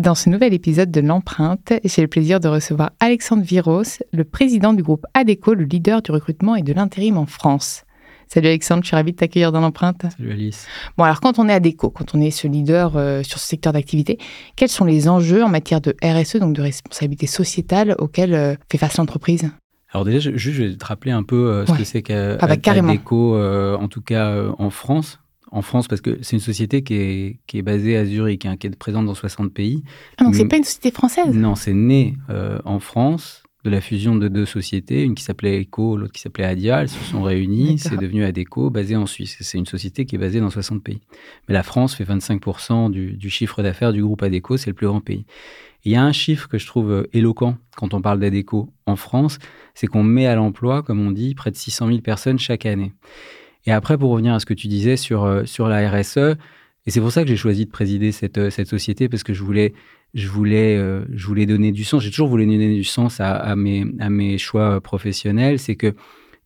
Dans ce nouvel épisode de l'empreinte, j'ai le plaisir de recevoir Alexandre Viros, le président du groupe ADECO, le leader du recrutement et de l'intérim en France. Salut Alexandre, je suis ravie de t'accueillir dans l'empreinte. Salut Alice. Bon, alors quand on est ADECO, quand on est ce leader euh, sur ce secteur d'activité, quels sont les enjeux en matière de RSE, donc de responsabilité sociétale, auxquels euh, fait face l'entreprise? Alors déjà, je, je, vais te rappeler un peu euh, ce que c'est qu'ADECO, ah bah, en tout cas en France en France parce que c'est une société qui est, qui est basée à Zurich, hein, qui est présente dans 60 pays. Ah, donc c'est pas une société française? Non, c'est né euh, en France de la fusion de deux sociétés, une qui s'appelait ECO, l'autre qui s'appelait Adia. Elles se sont réunies, c'est devenu Adeco, basé en Suisse. C'est une société qui est basée dans 60 pays. Mais la France fait 25% du, du, chiffre d'affaires du groupe Adeco, c'est le plus grand pays. Il y a un chiffre que je trouve euh, éloquent quand on parle d'Adeco en France, c'est qu'on met à l'emploi, comme on dit, près de 600 000 personnes chaque année. Et après, pour revenir à ce que tu disais sur, euh, sur la RSE, et c'est pour ça que j'ai choisi de présider cette, euh, cette société, parce que je voulais, je voulais, euh, je voulais donner du sens. J'ai toujours voulu donner du sens à, mes, à mes choix professionnels. C'est que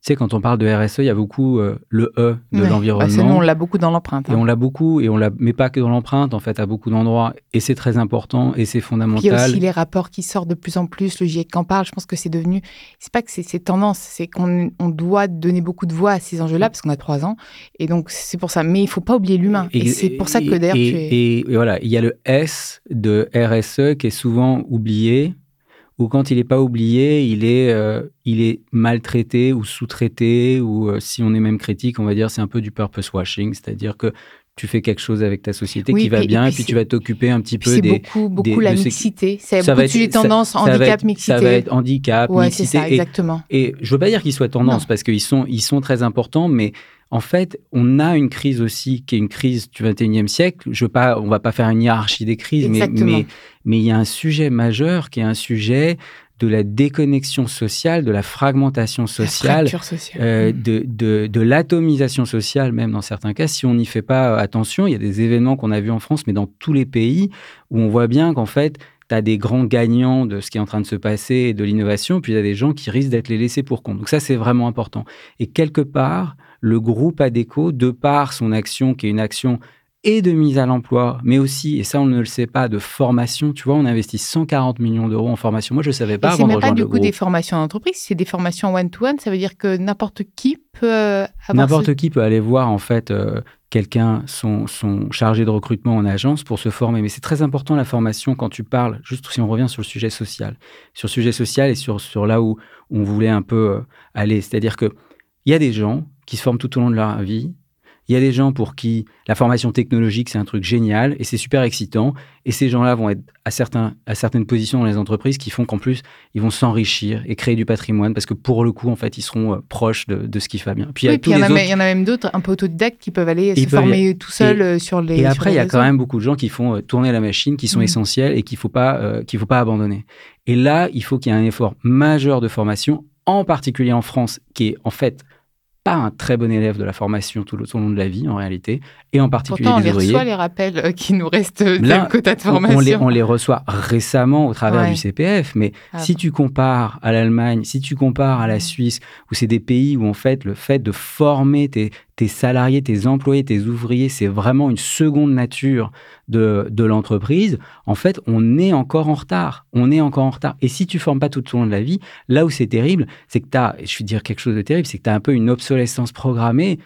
sais, quand on parle de RSE, il y a beaucoup euh, le E de bah, l'environnement. on l'a beaucoup dans l'empreinte. Et hein. on l'a beaucoup, et on l'a, mais pas que dans l'empreinte, en fait, à beaucoup d'endroits. Et c'est très important, et c'est fondamental. Puis il y a aussi les rapports qui sortent de plus en plus, le GIEC en parle. Je pense que c'est devenu, c'est pas que c'est, tendance, c'est qu'on on doit donner beaucoup de voix à ces enjeux-là, parce qu'on a trois ans. Et donc, c'est pour ça. Mais il faut pas oublier l'humain. Et, c'est pour ça que d'ailleurs, tu es... et voilà, il y a le S de RSE qui est souvent oublié ou quand il n'est pas oublié, il est, euh, il est maltraité ou sous-traité, ou euh, si on est même critique, on va dire c'est un peu du purpose washing, c'est-à-dire que tu fais quelque chose avec ta société qui va bien, et puis, tu vas t'occuper un petit peu des. C'est beaucoup, beaucoup la mixité. C'est beaucoup de tendances, handicap, mixité. Ça va être handicap, ouais, mixité. Ça, exactement. Et, je veux pas dire qu'ils soient tendance, parce qu'ils sont, ils sont très importants, mais en fait, on a une crise aussi qui est une crise du 21e siècle. Je veux pas, on va pas faire une hiérarchie des crises, mais, mais, mais il y a un sujet majeur qui est un sujet de la déconnexion sociale, de la fragmentation sociale, euh, mm. de, de, de l'atomisation sociale même dans certains cas. Si on n'y fait pas attention, il y a des événements qu'on a vus en France, mais dans tous les pays, où on voit bien qu'en fait, tu as des grands gagnants de ce qui est en train de se passer et de l'innovation, puis il y a des gens qui risquent d'être les laissés pour compte. Donc ça, c'est vraiment important. Et quelque part, le groupe ADECO, de par son action, qui est une action et de mise à l'emploi, mais aussi, et ça on ne le sait pas, de formation. Tu vois, on investit 140 millions d'euros en formation. Moi, je ne savais pas. C'est même pas du coup des formations d'entreprise, c'est des formations one-to-one. Ça veut dire que n'importe qui peut euh, N'importe qui peut aller voir en fait euh, quelqu'un, son, son, chargé de recrutement en agence pour se former. Mais c'est très important la formation quand tu parles, juste si on revient sur le sujet social, sur le sujet social et sur, sur là où on voulait un peu euh, aller. C'est-à-dire qu'il y a des gens qui se forment tout au long de leur vie il y a des gens pour qui la formation technologique, c'est un truc génial et c'est super excitant. Et ces gens-là vont être à, certains, à certaines positions dans les entreprises qui font qu'en plus, ils vont s'enrichir et créer du patrimoine parce que pour le coup, en fait, ils seront euh, proches de, de, ce qui va bien. Puis, il, y en a même d'autres un peu autodidactes qui peuvent aller se former tout seuls euh, sur les. Et après, il y a quand même beaucoup de gens qui font euh, tourner la machine, qui sont mmh. essentiels et qu'il ne faut, pas, qu'il faut pas abandonner. Et là, il faut qu'il y ait un effort majeur de formation, en particulier en France, qui est en fait pas un très bon élève de la formation tout, le, long de la vie, en réalité, et en particulier Pourtant, on les ouvriers. reçoit les rappels euh, qui nous restent d'un quota de formation. On les, on les, reçoit récemment au travers du CPF, mais ah si tu compares à l'Allemagne, si tu compares à la Suisse, où c'est des pays où en fait le fait de former tes, tes salariés, tes employés, tes ouvriers, c'est vraiment une seconde nature de, de l'entreprise, en fait, on est encore en retard. On est encore en retard. Et si tu formes pas tout au long de la vie, là où c'est terrible, c'est que tu as, je vais dire quelque chose de terrible, c'est que tu as un peu une obsolescence programmée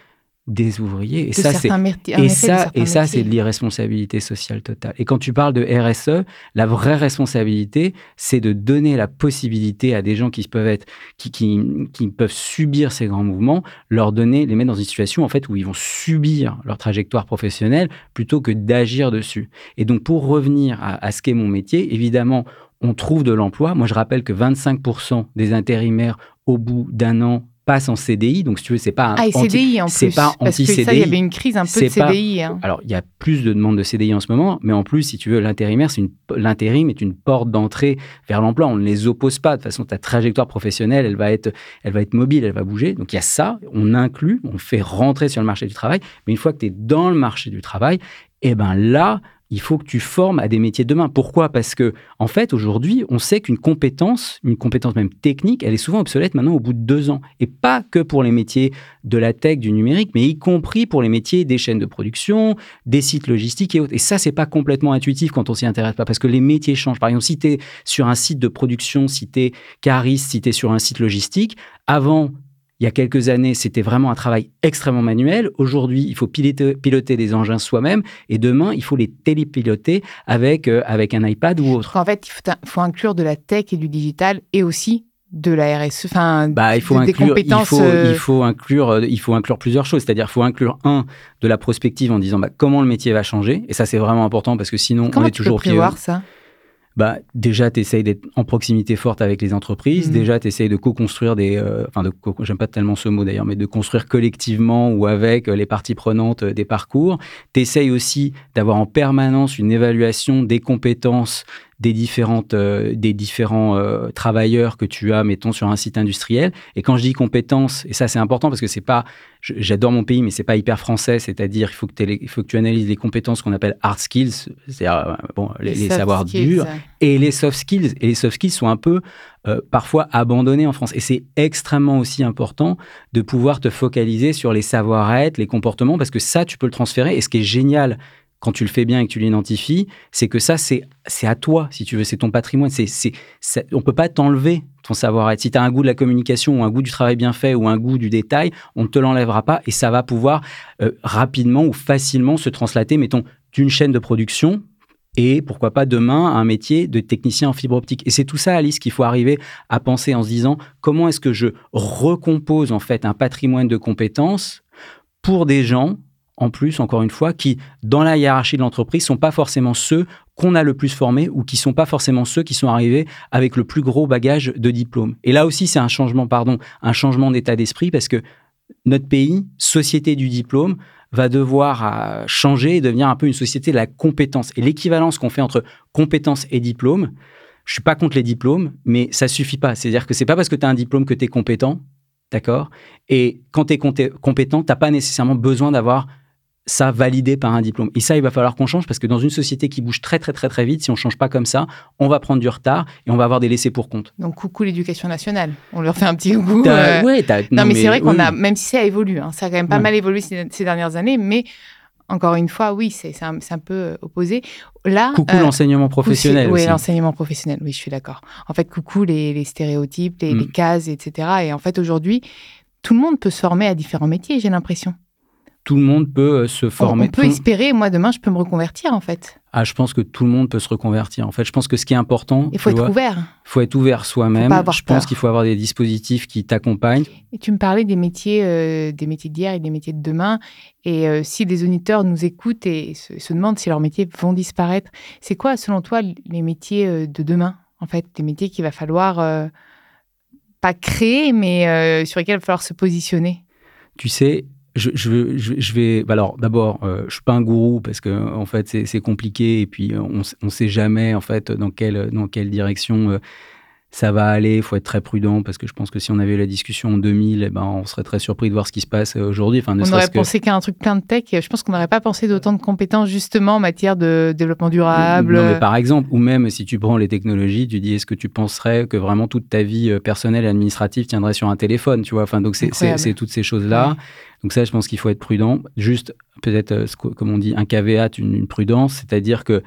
des ouvriers. Et ça, c'est et ça, et ça, c'est de l'irresponsabilité sociale totale. Et quand tu parles de RSE, la vraie responsabilité, c'est de donner la possibilité à des gens qui peuvent être, qui, qui, qui, peuvent subir ces grands mouvements, leur donner, les mettre dans une situation en fait où ils vont subir leur trajectoire professionnelle plutôt que d'agir dessus. Et donc, pour revenir à, à ce qu'est mon métier, évidemment, on trouve de l'emploi. Moi, je rappelle que 25% des intérimaires au bout d'un an passe en CDI. Donc, si tu veux, c'est pas un ah, et CDI en plus. C'est pas anti-CDI. il y avait une crise un peu de CDI. Hein. Alors, il y a plus de demandes de CDI en ce moment, mais en plus, si tu veux, l'intérimaire, c'est une... l'intérim est une porte d'entrée vers l'emploi. On ne les oppose pas. De toute façon, ta trajectoire professionnelle, elle va être, elle va être mobile, elle va bouger. Donc, il y a ça. On inclut, on fait rentrer sur le marché du travail. Mais une fois que tu es dans le marché du travail, eh ben là, il faut que tu formes à des métiers de demain. Pourquoi? Parce que, en fait, aujourd'hui, on sait qu'une compétence, une compétence même technique, elle est souvent obsolète maintenant au bout de deux ans. Et pas que pour les métiers de la tech, du numérique, mais y compris pour les métiers des chaînes de production, des sites logistiques et autres. Et ça, c'est pas complètement intuitif quand on s'y intéresse pas, parce que les métiers changent. Par exemple, si tu es sur un site de production, si tu es cariste, si tu es sur un site logistique, avant, il y a quelques années, c'était vraiment un travail extrêmement manuel. Aujourd'hui, il faut piloter, piloter des engins soi-même et demain, il faut les télépiloter avec, euh, avec un iPad ou autre. En fait, il faut, inclure de la tech et du digital et aussi de la RSE, enfin, bah, il faut des inclure, compétences. Il faut, inclure, euh, il faut inclure plusieurs choses. C'est-à-dire, il faut inclure un de la prospective en disant bah, comment le métier va changer. Et ça, c'est vraiment important parce que sinon, on est toujours pieds. Comment ça? Bah, déjà, tu essayes d'être en proximité forte avec les entreprises. Mmh. Déjà, tu essayes de co-construire des. Euh, enfin, de j'aime pas tellement ce mot d'ailleurs, mais de construire collectivement ou avec euh, les parties prenantes euh, des parcours. Tu essayes aussi d'avoir en permanence une évaluation des compétences des, différentes, euh, des différents euh, travailleurs que tu as, mettons, sur un site industriel. Et quand je dis compétences, et ça c'est important parce que c'est pas, j'adore mon pays, mais c'est pas hyper français, c'est-à-dire il faut que, il faut que tu analyses les compétences qu'on appelle hard skills, c'est-à-dire euh, bon, les, savoirs durs, et les soft skills. Et les soft skills sont un peu parfois abandonnés en France. Et c'est extrêmement aussi important de pouvoir te focaliser sur les savoir-être, les comportements, parce que ça, tu peux le transférer. Et ce qui est génial quand tu le fais bien et que tu l'identifies, c'est que ça, c'est à toi, si tu veux, c'est ton patrimoine. C'est c'est on peut pas t'enlever ton savoir-être. Si tu as un goût de la communication ou un goût du travail bien fait ou un goût du détail, on ne te l'enlèvera pas et ça va pouvoir euh, rapidement ou facilement se translater, mettons, d'une chaîne de production et pourquoi pas demain un métier de technicien en fibre optique. Et c'est tout ça, Alice, qu'il faut arriver à penser en se disant comment est-ce que je recompose en fait un patrimoine de compétences pour des gens en plus, encore une fois, qui, dans la hiérarchie de l'entreprise, sont pas forcément ceux qu'on a le plus formés ou qui sont pas forcément ceux qui sont arrivés avec le plus gros bagage de diplôme. Et là aussi, c'est un changement, pardon, un changement d'état d'esprit parce que notre pays, société du diplôme, va devoir euh, changer et devenir un peu une société de la compétence. Et l'équivalence qu'on fait entre compétence et diplôme, je suis pas contre les diplômes, mais ça suffit pas. C'est-à-dire que c'est pas parce que tu as un diplôme que tu es compétent, d'accord? Et quand tu es compétent, tu n'as pas nécessairement besoin d'avoir ça validé par un diplôme. Et ça, il va falloir qu'on change parce que dans une société qui bouge très très très très vite, si on change pas comme ça, on va prendre du retard et on va avoir des laissés pour compte. Donc coucou l'éducation nationale, on leur fait un petit coucou. Euh... non, mais, c'est vrai qu'on a, même si ça évolue, hein, ça a quand même pas mal évolué ces, dernières années, mais encore une fois, oui, c'est un, un, peu euh, opposé. Là, coucou euh, l'enseignement professionnel. Oui, l'enseignement professionnel, oui, je suis d'accord. En fait, coucou les, stéréotypes, les, les mm. cases, etc. Et en fait, aujourd'hui, tout le monde peut se former à différents métiers, j'ai l'impression tout le monde peut euh, se former. On, peut espérer, moi demain, je peux me reconvertir en fait. Ah, je pense que tout le monde peut se reconvertir. En fait, je pense que ce qui est important, il faut être ouvert. Il faut être ouvert soi-même. Je pense qu'il faut avoir des dispositifs qui t'accompagnent. Et tu me parlais des métiers, euh, des métiers d'hier et des métiers de demain. Et euh, si des auditeurs nous écoutent et se, demandent si leurs métiers vont disparaître, c'est quoi, selon toi, les métiers de demain En fait, des métiers qu'il va falloir pas créer, mais sur lesquels il va falloir se positionner? Tu sais, je, je, je, vais. Bah alors, d'abord, euh, je suis pas un gourou parce que en fait, c'est compliqué et puis on ne sait jamais en fait dans quelle dans quelle direction euh, ça va aller, il faut être très prudent parce que je pense que si on avait eu la discussion en 2000, eh ben, on serait très surpris de voir ce qui se passe euh, aujourd'hui. Enfin, on aurait pensé qu'à un truc plein de tech. Je pense qu'on n'aurait pas pensé d'autant de compétences justement en matière de développement durable. Non, mais par exemple, ou même si tu prends les technologies, tu dis est-ce que tu penserais que vraiment toute ta vie euh, personnelle et administrative tiendrait sur un téléphone, tu vois? Enfin, donc c'est toutes ces choses-là. Donc ça, je pense qu'il faut être prudent. Juste peut-être, euh, comme on dit, un caveat, une prudence, c'est-à-dire que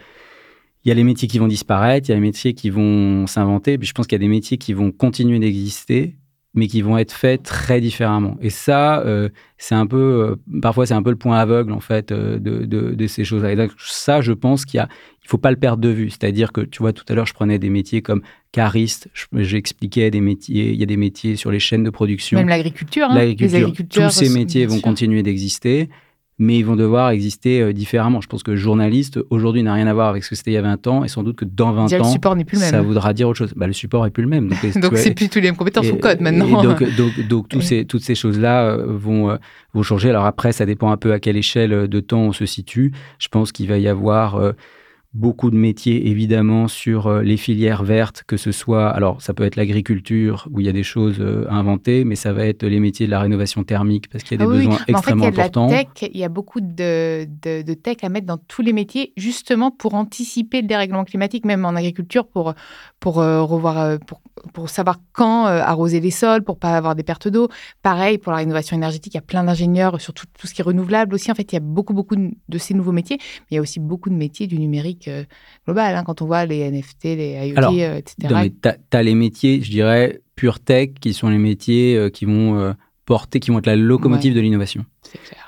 il y a les métiers qui vont disparaître, il y a les métiers qui vont s'inventer, puis je pense qu'il y a des métiers qui vont continuer d'exister, mais qui vont être faits très différemment. Et ça, euh, c'est un peu, euh, parfois c'est un peu le point aveugle en fait euh, de, de, ces choses-là. Et donc ça, je pense qu'il y a, il faut pas le perdre de vue. C'est-à-dire que tu vois, tout à l'heure, je prenais des métiers comme cariste, j'expliquais des métiers, il y a des métiers sur les chaînes de production. Même l'agriculture, hein, l'agriculture. Tous ces métiers vont continuer d'exister. Mais ils vont devoir exister euh, différemment. Je pense que journaliste, aujourd'hui, n'a rien à voir avec ce que c'était il y a 20 ans, et sans doute que dans 20 ans, plus même. ça voudra dire autre chose. Bah, le support n'est plus le même. Donc, c'est plus tous les mêmes compétences au code maintenant. donc, donc, tous ces, toutes ces choses-là euh, vont, euh, vont changer. Alors après, ça dépend un peu à quelle échelle de temps on se situe. Je pense qu'il va y avoir beaucoup de métiers évidemment sur euh, les filières vertes, que ce soit, alors ça peut être l'agriculture où il y a des choses euh, à inventer, mais ça va être les métiers de la rénovation thermique parce qu'il y a des ah besoins extrêmement importants. il y a tech, il y a beaucoup de, de, tech à mettre dans tous les métiers justement pour anticiper le dérèglement climatique, même en agriculture, pour, pour euh, revoir, pour, pour, savoir quand arroser les sols, pour pas avoir des pertes d'eau. Pareil pour la rénovation énergétique, il y a plein d'ingénieurs sur tout, tout, ce qui est renouvelable aussi. En fait, il y a beaucoup, beaucoup de ces nouveaux métiers, mais il y a aussi beaucoup de métiers du numérique euh, global hein, quand on voit les NFT, les IoT, euh, etc. Tu as, les métiers, je dirais, pure tech, qui sont les métiers euh, qui vont porter, qui vont être la locomotive de l'innovation.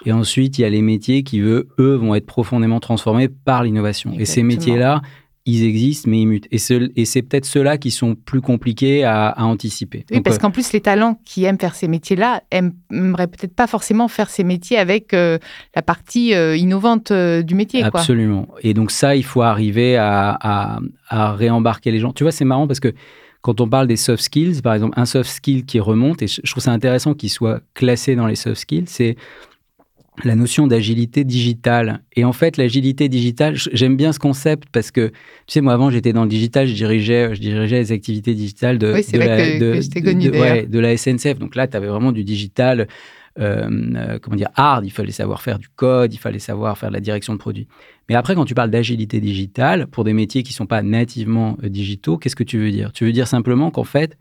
Et ensuite, il y a les métiers qui, eux, eux, vont être profondément transformés par l'innovation. Et ces métiers-là, ils existent, mais ils mutent. Et, et c'est peut-être ceux-là qui sont plus compliqués à, anticiper. Oui, parce euh, qu'en plus, les talents qui aiment faire ces métiers-là aimeraient peut-être pas forcément faire ces métiers avec euh, la partie euh, innovante du métier. Absolument. Et donc ça, il faut arriver à, à, réembarquer les gens. Tu vois, c'est marrant parce que quand on parle des soft skills, par exemple, un soft skill qui remonte, et je trouve ça intéressant qu'il soit classé dans les soft skills, c'est la notion d'agilité digitale. Et en fait, l'agilité digitale, j'aime bien ce concept parce que, tu sais, moi avant, j'étais dans le digital, je dirigeais, je dirigeais les activités digitales de, de, la, de, de, la SNCF. Donc là, tu avais vraiment du digital, euh, euh, comment dire, hard. Il fallait savoir faire du code, il fallait savoir faire de la direction de produits. Mais après, quand tu parles d'agilité digitale, pour des métiers qui ne sont pas nativement euh, digitaux, qu'est-ce que tu veux dire? Tu veux dire simplement qu'en fait,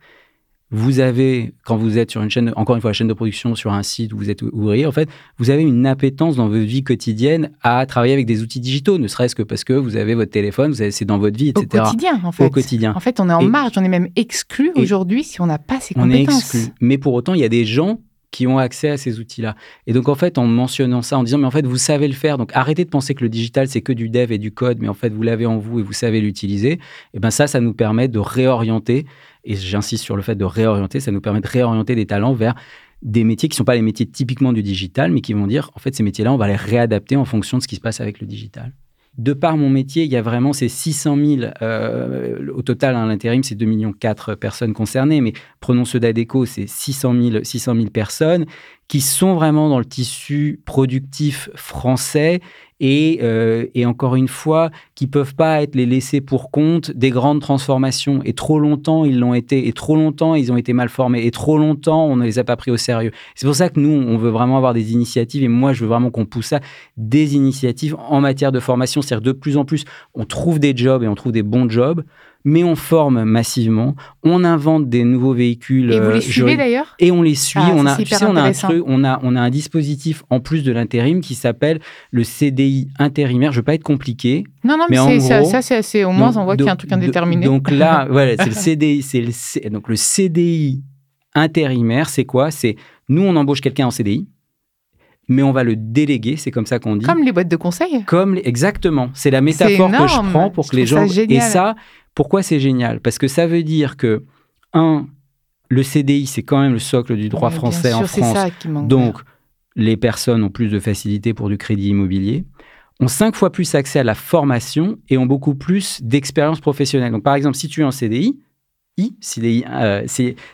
vous avez, quand vous êtes sur une chaîne, encore une fois, la chaîne de production sur un site où vous êtes ouvrier, en fait, vous avez une appétence dans votre vie quotidienne à travailler avec des outils digitaux, ne serait-ce que parce que vous avez votre téléphone, vous avez, c'est dans votre vie, etc. Au quotidien, en fait. Au quotidien. En fait, on est en marge, on est même exclu aujourd'hui si on n'a pas ces compétences. On est exclu. Mais pour autant, il y a des gens qui ont accès à ces outils-là. Et donc, en fait, en mentionnant ça, en disant, mais en fait, vous savez le faire, donc arrêtez de penser que le digital, c'est que du dev et du code, mais en fait, vous l'avez en vous et vous savez l'utiliser, et eh bien ça, ça nous permet de réorienter et j'insiste sur le fait de réorienter, ça nous permet de réorienter des talents vers des métiers qui ne sont pas les métiers typiquement du digital, mais qui vont dire, en fait, ces métiers-là, on va les réadapter en fonction de ce qui se passe avec le digital. De par mon métier, il y a vraiment ces 600 000, euh, au total, à hein, l'intérim, c'est 2,4 millions personnes concernées, mais prenons ceux d'ADECO, c'est 600 000, 600 000 personnes qui sont vraiment dans le tissu productif français euh, et, encore une fois, qui peuvent pas être les laissés pour compte des grandes transformations. Et trop longtemps, ils l'ont été. Et trop longtemps, ils ont été mal formés. Et trop longtemps, on ne les a pas pris au sérieux. C'est pour ça que nous, on veut vraiment avoir des initiatives. Et moi, je veux vraiment qu'on pousse ça. Des initiatives en matière de formation. C'est-à-dire de plus en plus, on trouve des jobs et on trouve des bons jobs mais on forme massivement, on invente des nouveaux véhicules. Et vous les euh, suivez d'ailleurs? Et on les suit. Ah, on, a, on, a un truc, on, a, on a un dispositif en plus de l'intérim qui s'appelle le CDI intérimaire. Je ne veux pas être compliqué. Non, non, mais, ça, ça c'est assez. Au moins, on voit qu'il y a un truc indéterminé. Donc là, voilà, c'est le CDI. C'est le, donc le CDI intérimaire, c'est quoi? C'est nous, on embauche quelqu'un en CDI mais on va le déléguer, c'est comme ça qu'on dit. Comme les boîtes de conseil. Comme exactement, c'est la métaphore que je prends pour que les gens et ça pourquoi c'est génial? Parce que ça veut dire que, un, le CDI, c'est quand même le socle du droit français en France. Ça qui Donc, les personnes ont plus de facilité pour du crédit immobilier, ont cinq fois plus accès à la formation et ont beaucoup plus d'expérience professionnelle. Donc, par exemple, si tu es en CDI, I, CDI, euh,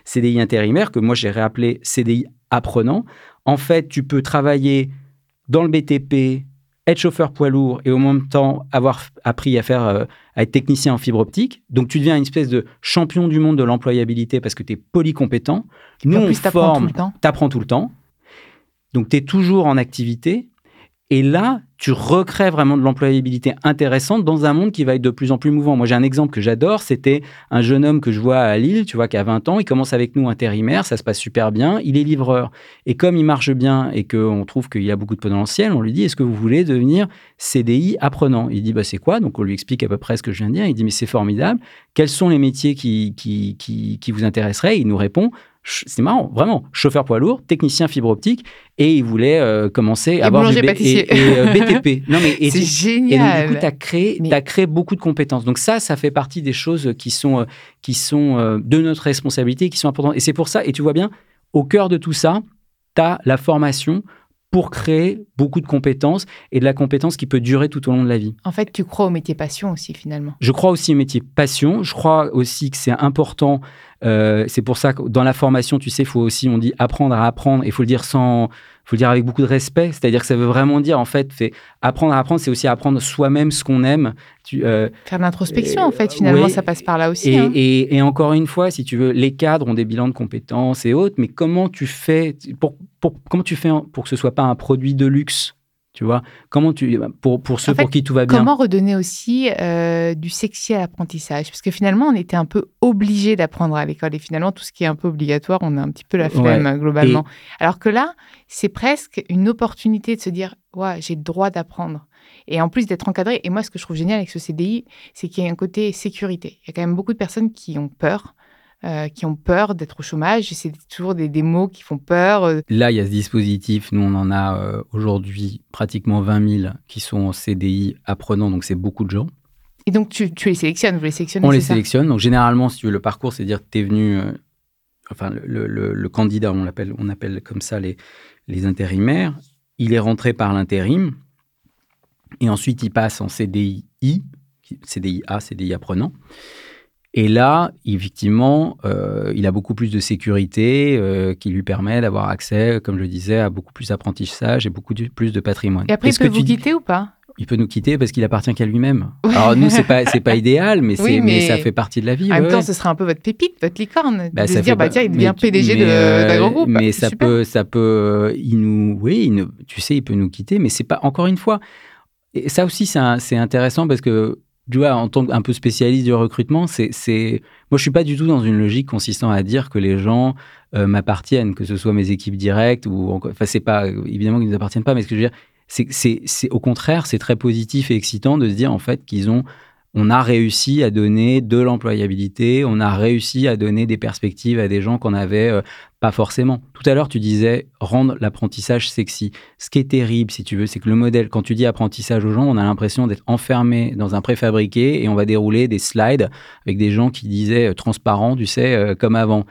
CDI intérimaire, que moi j'ai réappelé CDI apprenant, en fait, tu peux travailler dans le BTP, être chauffeur poids lourd et au même temps avoir appris à faire euh, à être technicien en fibre optique. Donc tu deviens une espèce de champion du monde de l'employabilité parce que tu es polycompétent. Nous, on forme, tu apprends tout le temps. Donc tu es toujours en activité et là, tu recrées vraiment de l'employabilité intéressante dans un monde qui va être de plus en plus mouvant. Moi, j'ai un exemple que j'adore. C'était un jeune homme que je vois à Lille, tu vois, qui a 20 ans. Il commence avec nous intérimaire. Ça se passe super bien. Il est livreur. Et comme il marche bien et qu'on trouve qu'il a beaucoup de potentiel, on lui dit Est-ce que vous voulez devenir CDI apprenant? Il dit bah, C'est quoi? Donc, on lui explique à peu près ce que je viens de dire. Il dit Mais c'est formidable. Quels sont les métiers qui, qui, qui, qui vous intéresseraient? Il nous répond c'est marrant, vraiment, chauffeur poids lourd, technicien fibre optique, et il voulait euh, commencer à avoir du B et, euh, BTP. Non mais c'est génial. Et donc, du coup, tu as créé, as créé beaucoup de compétences. Donc ça, ça fait partie des choses qui sont, euh, qui sont de notre responsabilité, qui sont importantes. Et c'est pour ça, et tu vois bien, au cœur de tout ça, tu as la formation pour créer beaucoup de compétences et de la compétence qui peut durer tout au long de la vie. En fait, tu crois au métier passion aussi finalement. Je crois aussi au métier passion. Je crois aussi que c'est important. Euh, c'est pour ça que dans la formation, tu sais, il faut aussi, on dit apprendre à apprendre. Il faut le dire sans, faut le dire avec beaucoup de respect. C'est-à-dire que ça veut vraiment dire, en fait, fait apprendre à apprendre, c'est aussi apprendre soi-même ce qu'on aime. Tu, euh, Faire de l'introspection, en fait, finalement, ça passe par là aussi. Et, hein. et, et, encore une fois, si tu veux, les cadres ont des bilans de compétences et autres, mais comment tu fais pour, pour comment tu fais pour que ce soit pas un produit de luxe tu vois? Comment tu pour pour ceux pour qui tout va bien? Comment redonner aussi euh, du sexy à l'apprentissage? Parce que finalement, on était un peu obligé d'apprendre à l'école et finalement, tout ce qui est un peu obligatoire, on a un petit peu la flemme globalement. Alors que là, c'est presque une opportunité de se dire, ouais, j'ai le droit d'apprendre. Et en plus d'être encadré. Et moi, ce que je trouve génial avec ce CDI, c'est qu'il y a un côté sécurité. Il y a quand même beaucoup de personnes qui ont peur euh, qui ont peur d'être au chômage. C'est toujours des, des, mots qui font peur. Euh. Là, il y a ce dispositif. Nous, on en a euh, aujourd'hui pratiquement 20 000 qui sont en CDI apprenants, donc c'est beaucoup de gens. Et donc, tu, tu les sélectionnes, vous les sélectionnez On les sélectionne. Donc, généralement, si tu veux, le parcours, c'est dire que tu es venu. enfin, le, le, le, candidat, on, l'appelle, on appelle comme ça les, les intérimaires. Il est rentré par l'intérim. Et ensuite, il passe en CDI CDI A, CDI apprenant. Et là, effectivement, euh, il a beaucoup plus de sécurité euh, qui lui permet d'avoir accès, comme je le disais, à beaucoup plus d'apprentissage et beaucoup plus de patrimoine. Et après, il peut vous quitter ou pas? Il peut nous quitter parce qu'il appartient qu'à lui-même. Alors nous, c'est pas c'est pas idéal, mais c'est mais... ça fait partie de la vie. En même temps, ce serait un peu votre pépite, votre licorne, bah, de se dire bah tiens, il devient PDG d'un grand groupe. Mais ça peut ça peut il nous oui, il tu sais, il peut nous quitter, mais c'est pas encore une fois. Et ça aussi, c'est intéressant parce que tu vois, en tant qu'un peu spécialiste du recrutement, c'est, moi, je suis pas du tout dans une logique consistant à dire que les gens euh, m'appartiennent, que ce soit mes équipes directes ou, enfin, c'est pas évidemment qu'ils ne nous appartiennent pas, mais ce que je veux dire, c'est, c'est, c'est au contraire, c'est très positif et excitant de se dire en fait qu'ils ont on a réussi à donner de l'employabilité, on a réussi à donner des perspectives à des gens qu'on n'avait euh, pas forcément. Tout à l'heure, tu disais rendre l'apprentissage sexy. Ce qui est terrible, si tu veux, c'est que le modèle, quand tu dis apprentissage aux gens, on a l'impression d'être enfermé dans un préfabriqué et on va dérouler des slides avec des gens qui disaient euh, transparent, tu sais, euh, comme avant.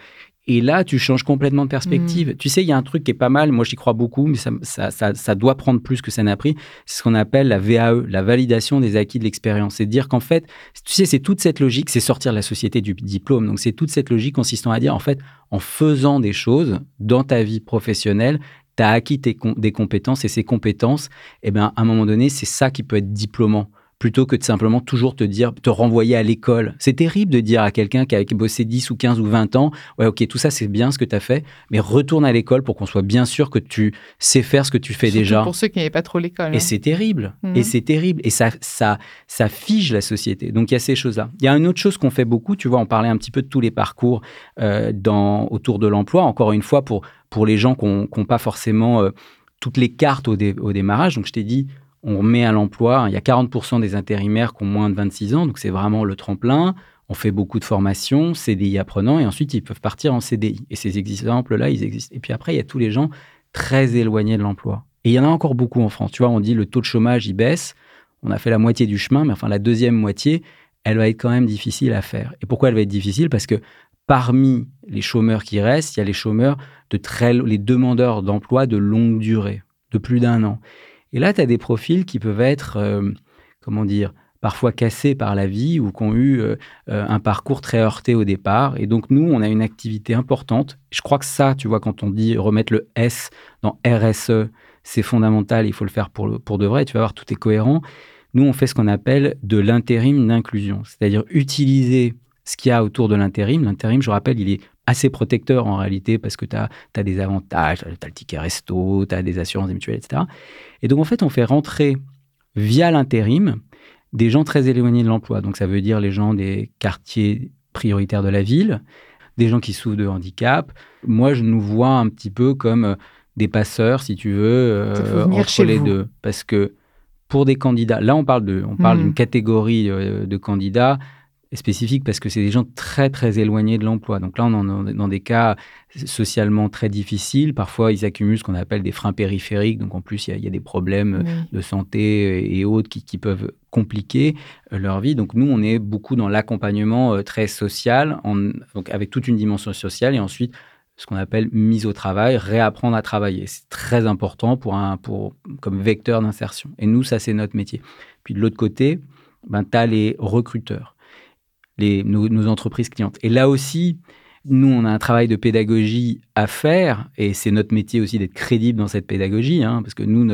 Et là, tu changes complètement de perspective. Mm. Tu sais, il y a un truc qui est pas mal, moi j'y crois beaucoup, mais ça, ça, ça, doit prendre plus que ça n'a pris. C'est ce qu'on appelle la VAE, la validation des acquis de l'expérience. C'est dire qu'en fait, tu sais, c'est toute cette logique, c'est sortir de la société du diplôme. Donc c'est toute cette logique consistant à dire, en fait, en faisant des choses dans ta vie professionnelle, tu as acquis des compétences et ces compétences, eh ben, à un moment donné, c'est ça qui peut être diplômant plutôt que de simplement toujours te dire, te renvoyer à l'école. C'est terrible de dire à quelqu'un qui a bossé 10 ou 15 ou 20 ans, ouais, ok, tout ça c'est bien ce que tu as fait, mais retourne à l'école pour qu'on soit bien sûr que tu sais faire ce que tu fais déjà. Pour ceux qui n'avaient pas trop l'école. Et hein. c'est terrible. Mhm. Et c'est terrible. Et ça, ça, ça fige la société. Donc il y a ces choses-là. Il y a une autre chose qu'on fait beaucoup, tu vois, on parlait un petit peu de tous les parcours euh, dans, autour de l'emploi. Encore une fois, pour, pour les gens qui n'ont pas forcément euh, toutes les cartes au, au démarrage. Donc je t'ai dit, on remet à l'emploi. Il y a 40% des intérimaires qui ont moins de 26 ans, donc c'est vraiment le tremplin. On fait beaucoup de formations, CDI apprenants, et ensuite ils peuvent partir en CDI. Et ces exemples-là, ils existent. Et puis après, il y a tous les gens très éloignés de l'emploi. Et il y en a encore beaucoup en France. Tu vois, on dit le taux de chômage, il baisse. On a fait la moitié du chemin, mais enfin la deuxième moitié, elle va être quand même difficile à faire. Et pourquoi elle va être difficile? Parce que parmi les chômeurs qui restent, il y a les chômeurs de très, les demandeurs d'emploi de longue durée, de plus d'un an. Et là, tu as des profils qui peuvent être, euh, comment dire, parfois cassés par la vie ou qui ont eu euh, euh, un parcours très heurté au départ. Et donc, nous, on a une activité importante. Je crois que ça, tu vois, quand on dit remettre le S dans RSE, c'est fondamental, il faut le faire pour, pour de vrai, tu vas voir, tout est cohérent. Nous, on fait ce qu'on appelle de l'intérim d'inclusion, c'est-à-dire utiliser ce qu'il y a autour de l'intérim. L'intérim, je rappelle, il est assez protecteur en réalité parce que tu as, as, des avantages, tu as le ticket resto, tu as des assurances mutuelles, etc. Et donc, en fait, on fait rentrer via l'intérim des gens très éloignés de l'emploi. Donc, ça veut dire les gens des quartiers prioritaires de la ville, des gens qui souffrent de handicap. Moi, je nous vois un petit peu comme euh, des passeurs, si tu veux, euh, entre les deux. Parce que pour des candidats, là, on parle de, on parle mmh. d'une catégorie euh, de candidats spécifique parce que c'est des gens très très éloignés de l'emploi. Donc là, on est dans des cas socialement très difficiles. Parfois, ils accumulent ce qu'on appelle des freins périphériques. Donc en plus, il y, a des problèmes de santé et autres qui, peuvent compliquer euh, leur vie. Donc nous, on est beaucoup dans l'accompagnement euh, très social, en, donc avec toute une dimension sociale et ensuite ce qu'on appelle mise au travail, réapprendre à travailler. C'est très important pour un, pour, comme vecteur d'insertion. Et nous, ça, c'est notre métier. Puis de l'autre côté, ben, tu as les recruteurs, nos, entreprises clientes. Et là aussi, nous, on a un travail de pédagogie à faire, et c'est notre métier aussi d'être crédible dans cette pédagogie, hein, parce que nous,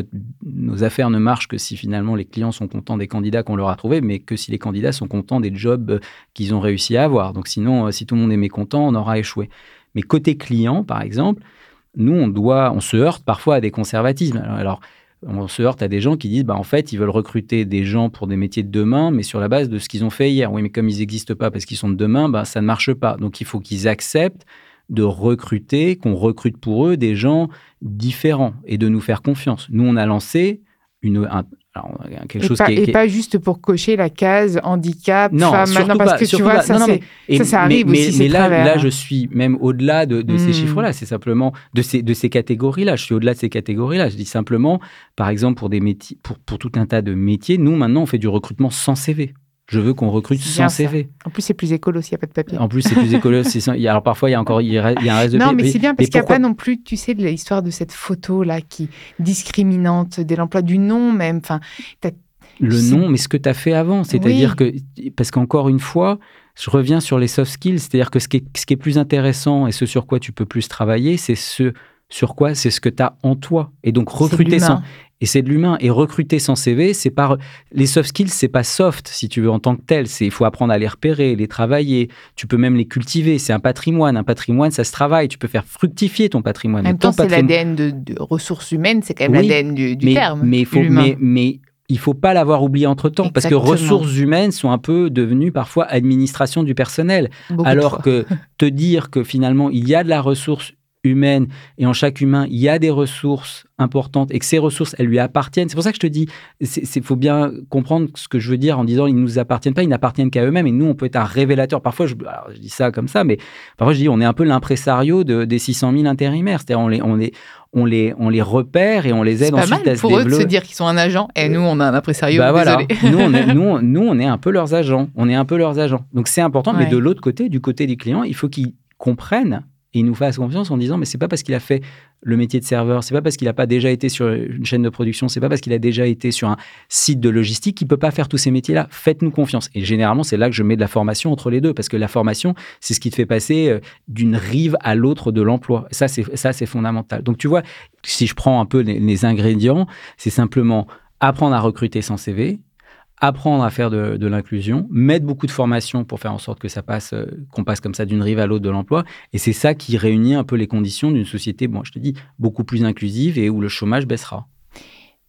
nos affaires ne marchent que si finalement les clients sont contents des candidats qu'on leur a trouvés, mais que si les candidats sont contents des jobs qu'ils ont réussi à avoir. Donc sinon, si tout le monde est mécontent, on aura échoué. Mais côté client, par exemple, nous, on doit, on se heurte parfois à des conservatismes. Alors, on se heurte à des gens qui disent, bah, en fait, ils veulent recruter des gens pour des métiers de demain, mais sur la base de ce qu'ils ont fait hier. Oui, mais comme ils n'existent pas parce qu'ils sont de demain, bah, ça ne marche pas. Donc, il faut qu'ils acceptent de recruter, qu'on recrute pour eux des gens différents et de nous faire confiance. Nous, on a lancé une, quelque et chose pas, qui est, et pas juste pour cocher la case handicap, non, femme, non, parce que tu vois, ça, non, ça, ça, arrive mais, aussi. Mais, là, là, je suis même au-delà de, ces hmm. chiffres-là. C'est simplement de ces, de ces catégories-là. Je suis au-delà de ces catégories-là. Je dis simplement, par exemple, pour des métiers, pour, pour tout un tas de métiers, nous maintenant, on fait du recrutement sans CV. Je veux qu'on recrute sans CV. En plus, c'est plus écolo s'il n'y a pas de papier. En plus, c'est plus écolo. alors parfois, il y a encore il y a un reste de Non, mais c'est bien parce qu'il n'y a pas non plus, tu sais, de l'histoire de cette photo-là qui discriminante de l'emploi du nom même. Enfin, le nom, mais ce que tu as fait avant. C'est-à-dire que, parce qu'encore une fois, je reviens sur les soft skills, c'est-à-dire que ce qui, est, ce qui est plus intéressant et ce sur quoi tu peux plus travailler, c'est ce sur quoi c'est ce que tu as en toi. Et donc recruter sans et c'est de l'humain. Et recruter sans CV, c'est pas les soft skills, c'est pas soft si tu veux en tant que tel, c'est il faut apprendre à les repérer, les travailler, tu peux même les cultiver, c'est un patrimoine, un patrimoine ça se travaille, tu peux faire fructifier ton patrimoine. En même temps, c'est l'ADN de, ressources humaines, c'est quand même l'ADN du, terme. Mais il faut mais, mais il faut pas l'avoir oublié entre temps parce que ressources humaines sont un peu devenues parfois administration du personnel. alors que te dire que finalement il y a de la ressource humaine et en chaque humain, il y a des ressources importantes et que ces ressources, elles lui appartiennent. C'est pour ça que je te dis, il faut bien comprendre ce que je veux dire en disant ils ne nous appartiennent pas, ils n'appartiennent qu'à eux-mêmes et nous, on peut être un révélateur. Parfois, je, je, dis ça comme ça, mais parfois, je dis on est un peu l'impresario de, des 600 000 intérimaires. C'est-à-dire, on les, on, les, on, les, on les repère et on les aide ensuite à se pour eux de se dire qu'ils sont un agent et nous, on a un impresario. Bah voilà. nous, on est, nous, nous, on est un peu leurs agents. On est un peu leurs agents. Donc, c'est important, mais de l'autre côté, du côté des clients, il faut qu'ils comprennent et il nous fasse confiance en disant mais c'est pas parce qu'il a fait le métier de serveur, c'est pas parce qu'il n'a pas déjà été sur une chaîne de production, c'est pas parce qu'il a déjà été sur un site de logistique qu'il peut pas faire tous ces métiers-là. Faites-nous confiance. Et généralement, c'est là que je mets de la formation entre les deux parce que la formation, c'est ce qui te fait passer euh, d'une rive à l'autre de l'emploi. Ça, c'est ça, c'est fondamental. Donc tu vois, si je prends un peu les ingrédients, c'est simplement apprendre à recruter sans CV, apprendre à faire de, l'inclusion, mettre beaucoup de formation pour faire en sorte que ça passe, euh, qu'on passe comme ça d'une rive à l'autre de l'emploi. Et c'est ça qui réunit un peu les conditions d'une société, bon, je te dis, beaucoup plus inclusive et où le chômage baissera.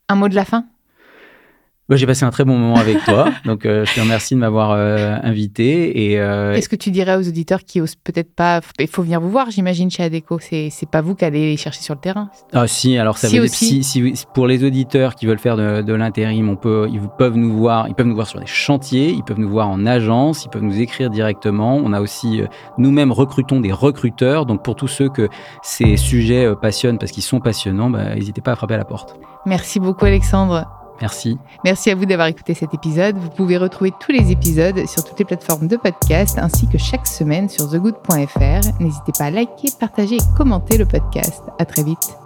Un mot de la fin? J'ai passé un très bon moment avec toi, donc euh, je te remercie de m'avoir euh, invité. Et euh, Qu'est-ce que tu dirais aux auditeurs qui osent peut-être pas Il faut venir vous voir, j'imagine, chez Adeco. C'est c'est pas vous qui allez chercher sur le terrain. Ah si, alors ça veut dire si, si, pour les auditeurs qui veulent faire de, de l'intérim, on peut, ils peuvent nous voir, ils peuvent nous voir sur des chantiers, ils peuvent nous voir en agence, ils peuvent nous écrire directement. On a aussi nous-mêmes recrutons des recruteurs, donc pour tous ceux que ces sujets passionnent parce qu'ils sont passionnants, bah, n'hésitez pas à frapper à la porte. Merci beaucoup Alexandre. Merci. Merci à vous d'avoir écouté cet épisode. Vous pouvez retrouver tous les épisodes sur toutes les plateformes de podcast ainsi que chaque semaine sur thegood.fr. N'hésitez pas à liker, partager et commenter le podcast. À très vite.